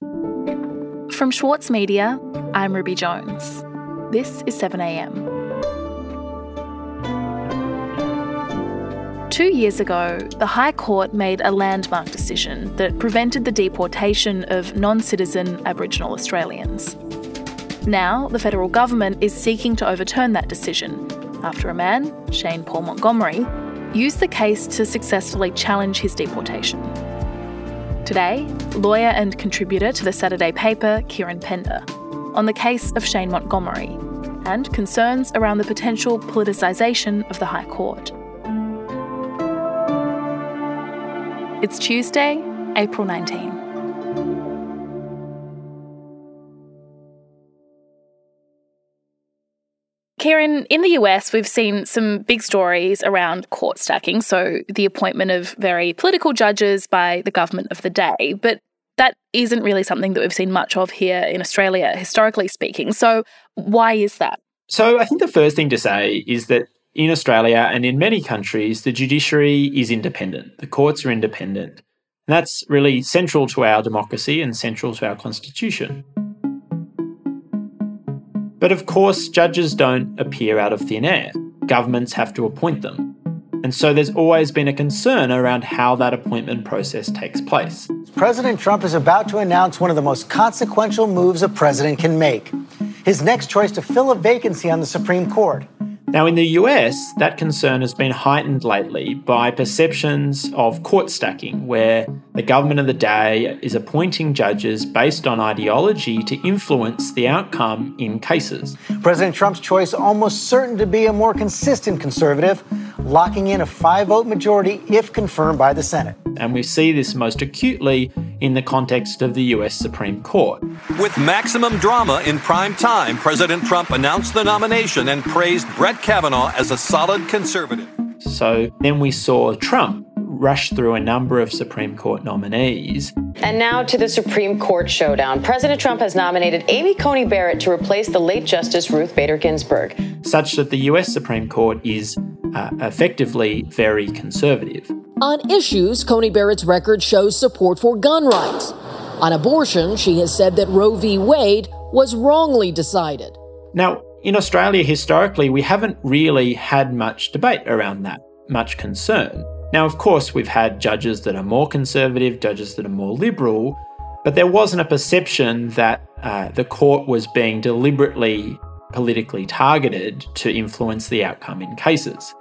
From Schwartz Media, I'm Ruby Jones. This is 7am. Two years ago, the High Court made a landmark decision that prevented the deportation of non citizen Aboriginal Australians. Now, the federal government is seeking to overturn that decision after a man, Shane Paul Montgomery, used the case to successfully challenge his deportation. Today, lawyer and contributor to the Saturday paper, Kieran Pender, on the case of Shane Montgomery and concerns around the potential politicisation of the High Court. It's Tuesday, April 19. Kieran, in the US, we've seen some big stories around court stacking, so the appointment of very political judges by the government of the day. But that isn't really something that we've seen much of here in Australia, historically speaking. So, why is that? So, I think the first thing to say is that in Australia and in many countries, the judiciary is independent. The courts are independent. And that's really central to our democracy and central to our constitution. But of course, judges don't appear out of thin air. Governments have to appoint them. And so there's always been a concern around how that appointment process takes place. President Trump is about to announce one of the most consequential moves a president can make his next choice to fill a vacancy on the Supreme Court. Now, in the US, that concern has been heightened lately by perceptions of court stacking, where the government of the day is appointing judges based on ideology to influence the outcome in cases. President Trump's choice almost certain to be a more consistent conservative, locking in a five vote majority if confirmed by the Senate. And we see this most acutely in the context of the US Supreme Court. With maximum drama in prime time, President Trump announced the nomination and praised Brett Kavanaugh as a solid conservative. So then we saw Trump rush through a number of Supreme Court nominees. And now to the Supreme Court showdown. President Trump has nominated Amy Coney Barrett to replace the late Justice Ruth Bader Ginsburg. Such that the US Supreme Court is uh, effectively very conservative. On issues, Coney Barrett's record shows support for gun rights. On abortion, she has said that Roe v. Wade was wrongly decided. Now, in Australia, historically, we haven't really had much debate around that, much concern. Now, of course, we've had judges that are more conservative, judges that are more liberal, but there wasn't a perception that uh, the court was being deliberately politically targeted to influence the outcome in cases.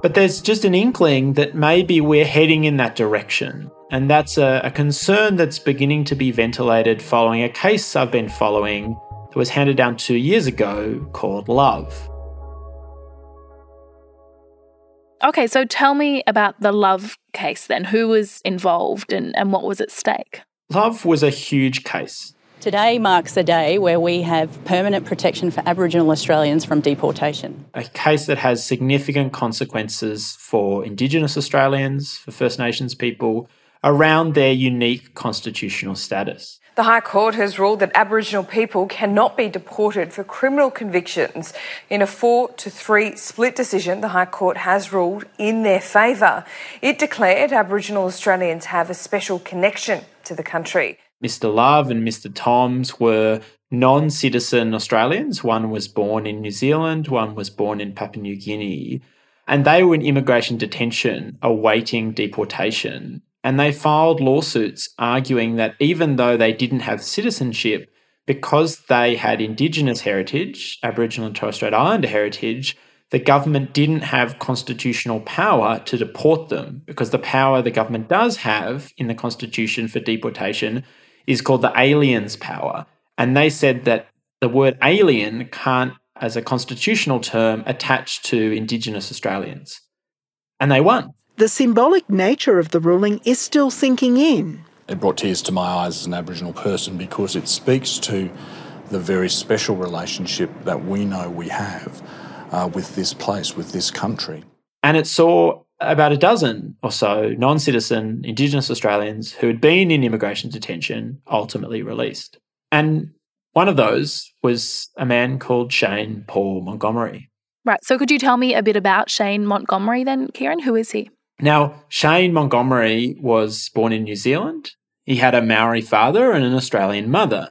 But there's just an inkling that maybe we're heading in that direction. And that's a, a, concern that's beginning to be ventilated following a case I've been following that was handed down two years ago called Love. Okay, so tell me about the Love case then. Who was involved and, and what was at stake? Love was a huge case. Today marks a day where we have permanent protection for Aboriginal Australians from deportation. A case that has significant consequences for Indigenous Australians, for First Nations people, around their unique constitutional status. The High Court has ruled that Aboriginal people cannot be deported for criminal convictions. In a four to three split decision, the High Court has ruled in their favour. It declared Aboriginal Australians have a special connection to the country. Mr. Love and Mr. Thoms were non citizen Australians. One was born in New Zealand, one was born in Papua New Guinea. And they were in immigration detention awaiting deportation. And they filed lawsuits arguing that even though they didn't have citizenship, because they had Indigenous heritage, Aboriginal and Torres Strait Islander heritage, the government didn't have constitutional power to deport them because the power the government does have in the Constitution for deportation is called the aliens power. And they said that the word alien can't, as a constitutional term, attach to Indigenous Australians. And they won. The symbolic nature of the ruling is still sinking in. It brought tears to my eyes as an Aboriginal person because it speaks to the very special relationship that we know we have uh, with this place, with this country. And it saw about a dozen or so non citizen Indigenous Australians who had been in immigration detention ultimately released. And one of those was a man called Shane Paul Montgomery. Right. So could you tell me a bit about Shane Montgomery then, Kieran? Who is he? Now, Shane Montgomery was born in New Zealand. He had a Maori father and an Australian mother.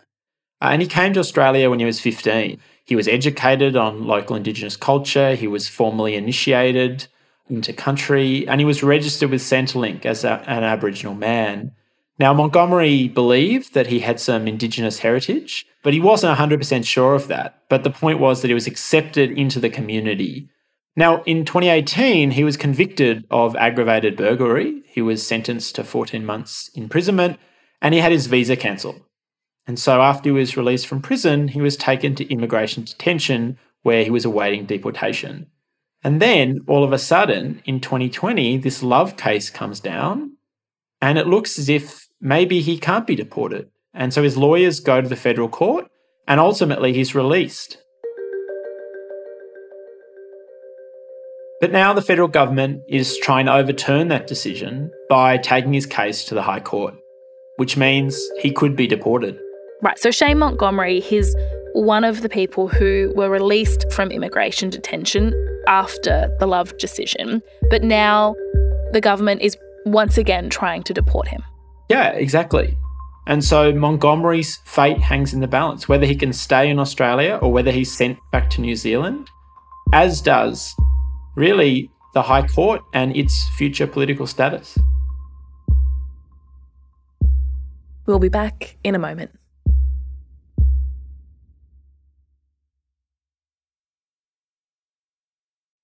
Uh, and he came to Australia when he was 15. He was educated on local Indigenous culture, he was formally initiated into country, and he was registered with Centrelink as a, an Aboriginal man. Now, Montgomery believed that he had some Indigenous heritage, but he wasn't 100% sure of that. But the point was that he was accepted into the community. Now, in 2018, he was convicted of aggravated burglary. He was sentenced to 14 months imprisonment and he had his visa cancelled. And so, after he was released from prison, he was taken to immigration detention where he was awaiting deportation. And then, all of a sudden, in 2020, this love case comes down and it looks as if maybe he can't be deported. And so his lawyers go to the federal court and ultimately he's released. But now the federal government is trying to overturn that decision by taking his case to the High Court, which means he could be deported. Right, so Shane Montgomery, he's one of the people who were released from immigration detention after the Love decision, but now the government is once again trying to deport him. Yeah, exactly. And so Montgomery's fate hangs in the balance, whether he can stay in Australia or whether he's sent back to New Zealand, as does really the High Court and its future political status. We'll be back in a moment.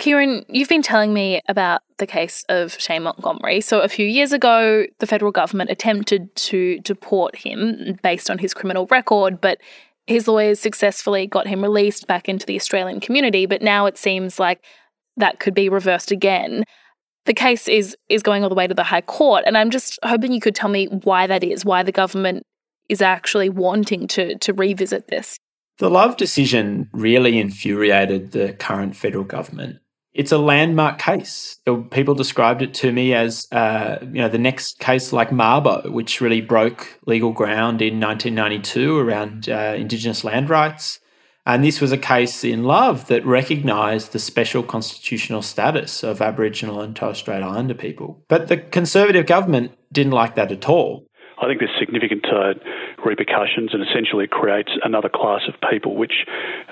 Kieran, you've been telling me about the case of Shane Montgomery. So, a few years ago, the federal government attempted to deport him based on his criminal record, but his lawyers successfully got him released back into the Australian community. But now it seems like that could be reversed again. The case is is going all the way to the High Court, and I'm just hoping you could tell me why that is, why the government is actually wanting to to revisit this. The Love decision really infuriated the current federal government it's a landmark case. People described it to me as, uh, you know, the next case like Mabo, which really broke legal ground in 1992 around uh, Indigenous land rights. And this was a case in Love that recognised the special constitutional status of Aboriginal and Torres Strait Islander people. But the Conservative government didn't like that at all. I think there's significant uh, repercussions, and essentially it creates another class of people, which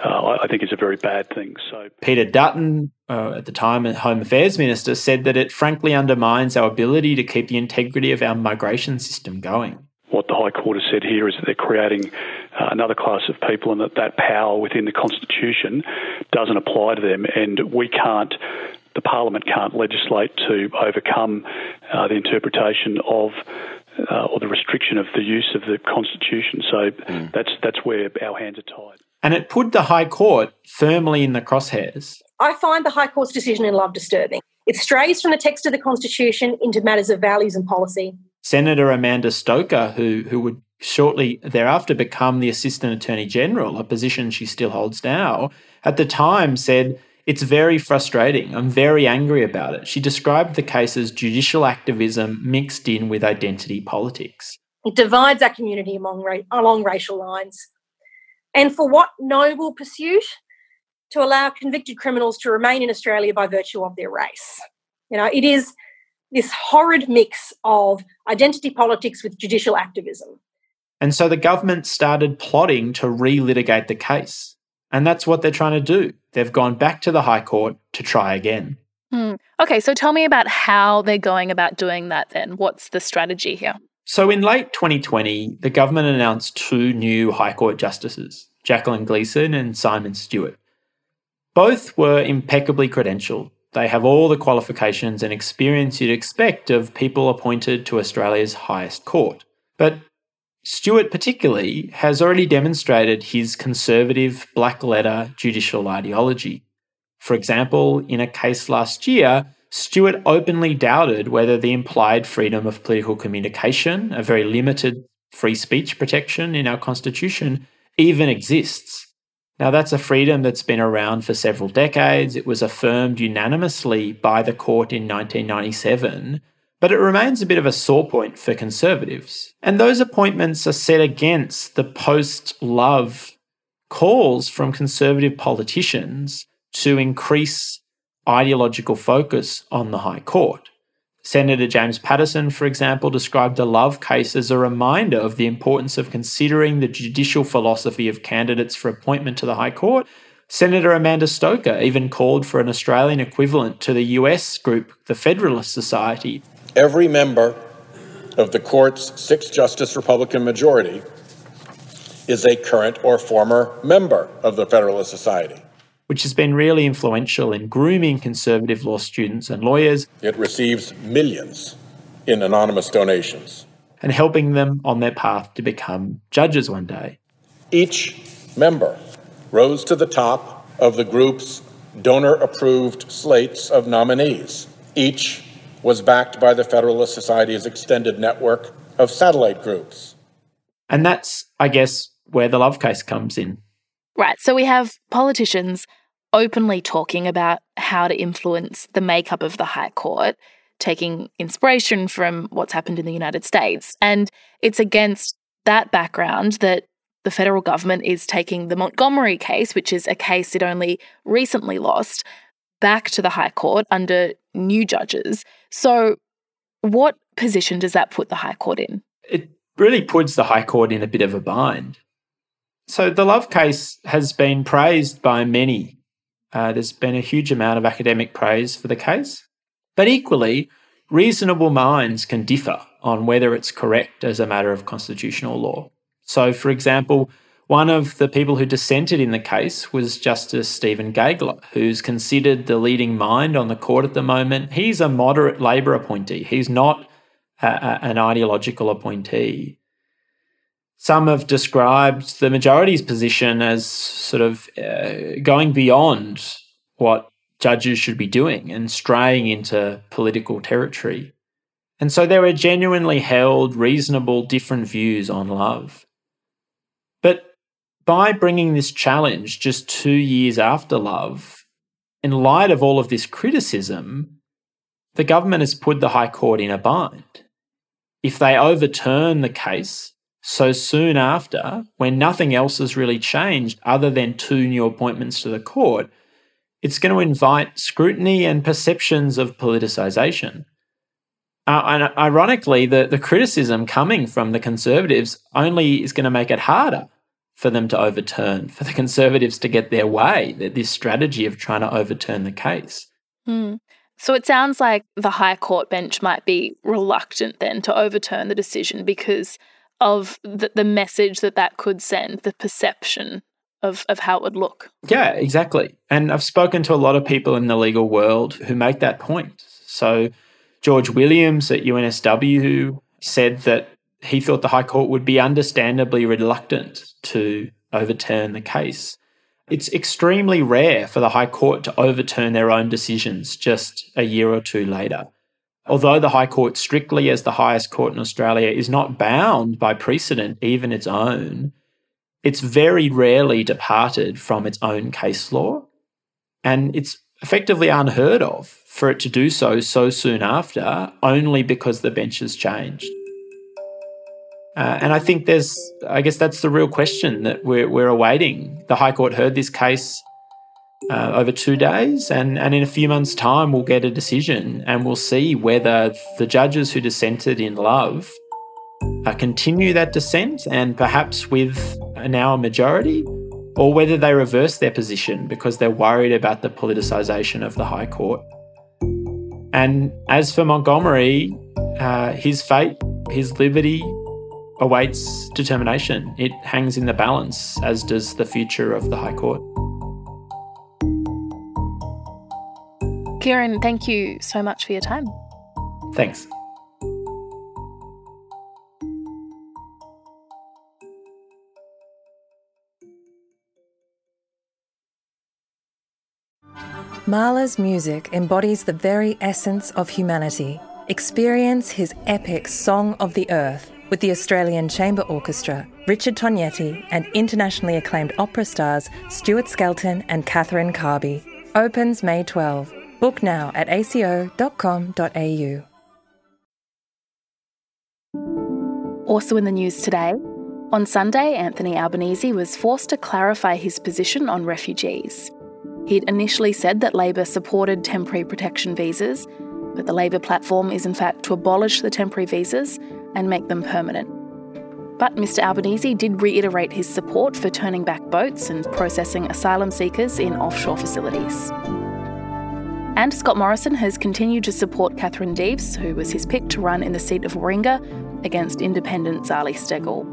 uh, I think is a very bad thing. So Peter Dutton, uh, at the time Home Affairs Minister, said that it frankly undermines our ability to keep the integrity of our migration system going. What the High Court has said here is that they're creating uh, another class of people, and that that power within the Constitution doesn't apply to them, and we can't the Parliament can't legislate to overcome uh, the interpretation of uh, or the restriction of the use of the Constitution. So mm. that's that's where our hands are tied. And it put the High Court firmly in the crosshairs. I find the High Court's decision in Love disturbing. It strays from the text of the Constitution into matters of values and policy. Senator Amanda Stoker, who who would shortly thereafter become the Assistant Attorney General, a position she still holds now, at the time said it's very frustrating. I'm very angry about it. She described the case as judicial activism mixed in with identity politics. It divides our community among, along racial lines. And for what noble pursuit? To allow convicted criminals to remain in Australia by virtue of their race. You know, it is this horrid mix of identity politics with judicial activism. And so the government started plotting to relitigate the case. And that's what they're trying to do. They've gone back to the High Court to try again. Hmm. Okay, so tell me about how they're going about doing that then. What's the strategy here? So in late 2020, the government announced two new High Court justices, Jacqueline Gleeson and Simon Steward. Both were impeccably credentialed. They have all the qualifications and experience you'd expect of people appointed to Australia's highest court. But Steward, particularly, has already demonstrated his conservative black letter judicial ideology. For example, in a case last year, Steward openly doubted whether the implied freedom of political communication, a very limited free speech protection in our Constitution, even exists. Now, that's a freedom that's been around for several decades. It was affirmed unanimously by the court in 1997, but it remains a bit of a sore point for conservatives. And those appointments are set against the post love calls from conservative politicians to increase ideological focus on the High Court. Senator James Paterson, for example, described the Love case as a reminder of the importance of considering the judicial philosophy of candidates for appointment to the High Court. Senator Amanda Stoker even called for an Australian equivalent to the US group, the Federalist Society. Every member of the court's six justice Republican majority is a current or former member of the Federalist Society which has been really influential in grooming conservative law students and lawyers. It receives millions in anonymous donations and helping them on their path to become judges one day. Each member rose to the top of the group's donor approved slates of nominees. Each was backed by the Federalist Society's extended network of satellite groups. And that's, I guess, where the love case comes in. Right. So we have politicians openly talking about how to influence the makeup of the High Court, taking inspiration from what's happened in the United States. And it's against that background that the federal government is taking the Montgomery case, which is a case it only recently lost, back to the High Court under new judges. So, what position does that put the High Court in? It really puts the High Court in a bit of a bind. So, the Love case has been praised by many uh, there's been a huge amount of academic praise for the case. But equally, reasonable minds can differ on whether it's correct as a matter of constitutional law. So, for example, one of the people who dissented in the case was Justice Stephen Gageler, who's considered the leading mind on the court at the moment. He's a moderate Labor appointee, he's not a, a, an ideological appointee. Some have described the majority's position as sort of uh, going beyond what judges should be doing and straying into political territory. And so there are genuinely held, reasonable, different views on love. By bringing this challenge just two years after love, in light of all of this criticism, the government has put the High Court in a bind. If they overturn the case, so soon after, when nothing else has really changed other than two new appointments to the court, it's going to invite scrutiny and perceptions of politicisation. Uh, and ironically, the, the criticism coming from the Conservatives only is going to make it harder for them to overturn, for the Conservatives to get their way, that this strategy of trying to overturn the case. Hmm. So it sounds like the High Court bench might be reluctant then to overturn the decision because of the, the message that that could send, the perception of, of how it would look. Yeah, exactly. And I've spoken to a lot of people in the legal world who make that point. So George Williams at UNSW said that he thought the High Court would be understandably reluctant to overturn the case. It's extremely rare for the High Court to overturn their own decisions just a year or two later. Although the High Court, strictly as the highest court in Australia, is not bound by precedent, even its own, it's very rarely departed from its own case law. And it's effectively unheard of for it to do so so soon after, only because the bench has changed. Uh, and I think there's, I guess that's the real question that we're, we're awaiting. The High Court heard this case uh, over two days, and, and in a few months' time, we'll get a decision and we'll see whether the judges who dissented in love uh, continue that dissent and perhaps with now a majority, or whether they reverse their position because they're worried about the politicisation of the High Court. And as for Montgomery, uh, his fate his liberty awaits determination. It hangs in the balance, as does the future of the High Court. Kieran, thank you so much for your time. Thanks. Mahler's music embodies the very essence of humanity. Experience his epic Song of the Earth with the Australian Chamber Orchestra, Richard Tognetti, and internationally acclaimed opera stars Stuart Skelton and Catherine Carby. Opens May 12. Book now at aco.com.au. Also in the news today, on Sunday, Anthony Albanese was forced to clarify his position on refugees. He'd initially said that Labor supported temporary protection visas, but the Labor platform is in fact to abolish the temporary visas and make them permanent. But Mr Albanese did reiterate his support for turning back boats and processing asylum seekers in offshore facilities. And Scott Morrison has continued to support Katherine Deves, who was his pick to run in the seat of Warringah against independent Zali Steggall.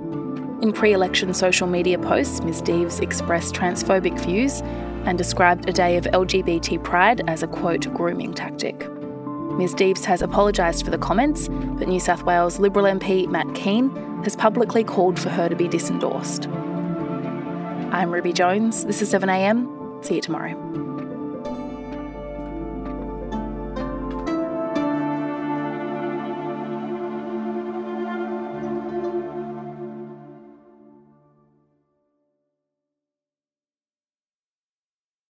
In pre election social media posts, Ms Deves expressed transphobic views and described a day of LGBT pride as a quote, grooming tactic. Ms Deves has apologised for the comments, but New South Wales Liberal MP Matt Kean has publicly called for her to be disendorsed. I'm Ruby Jones. This is 7am. See you tomorrow.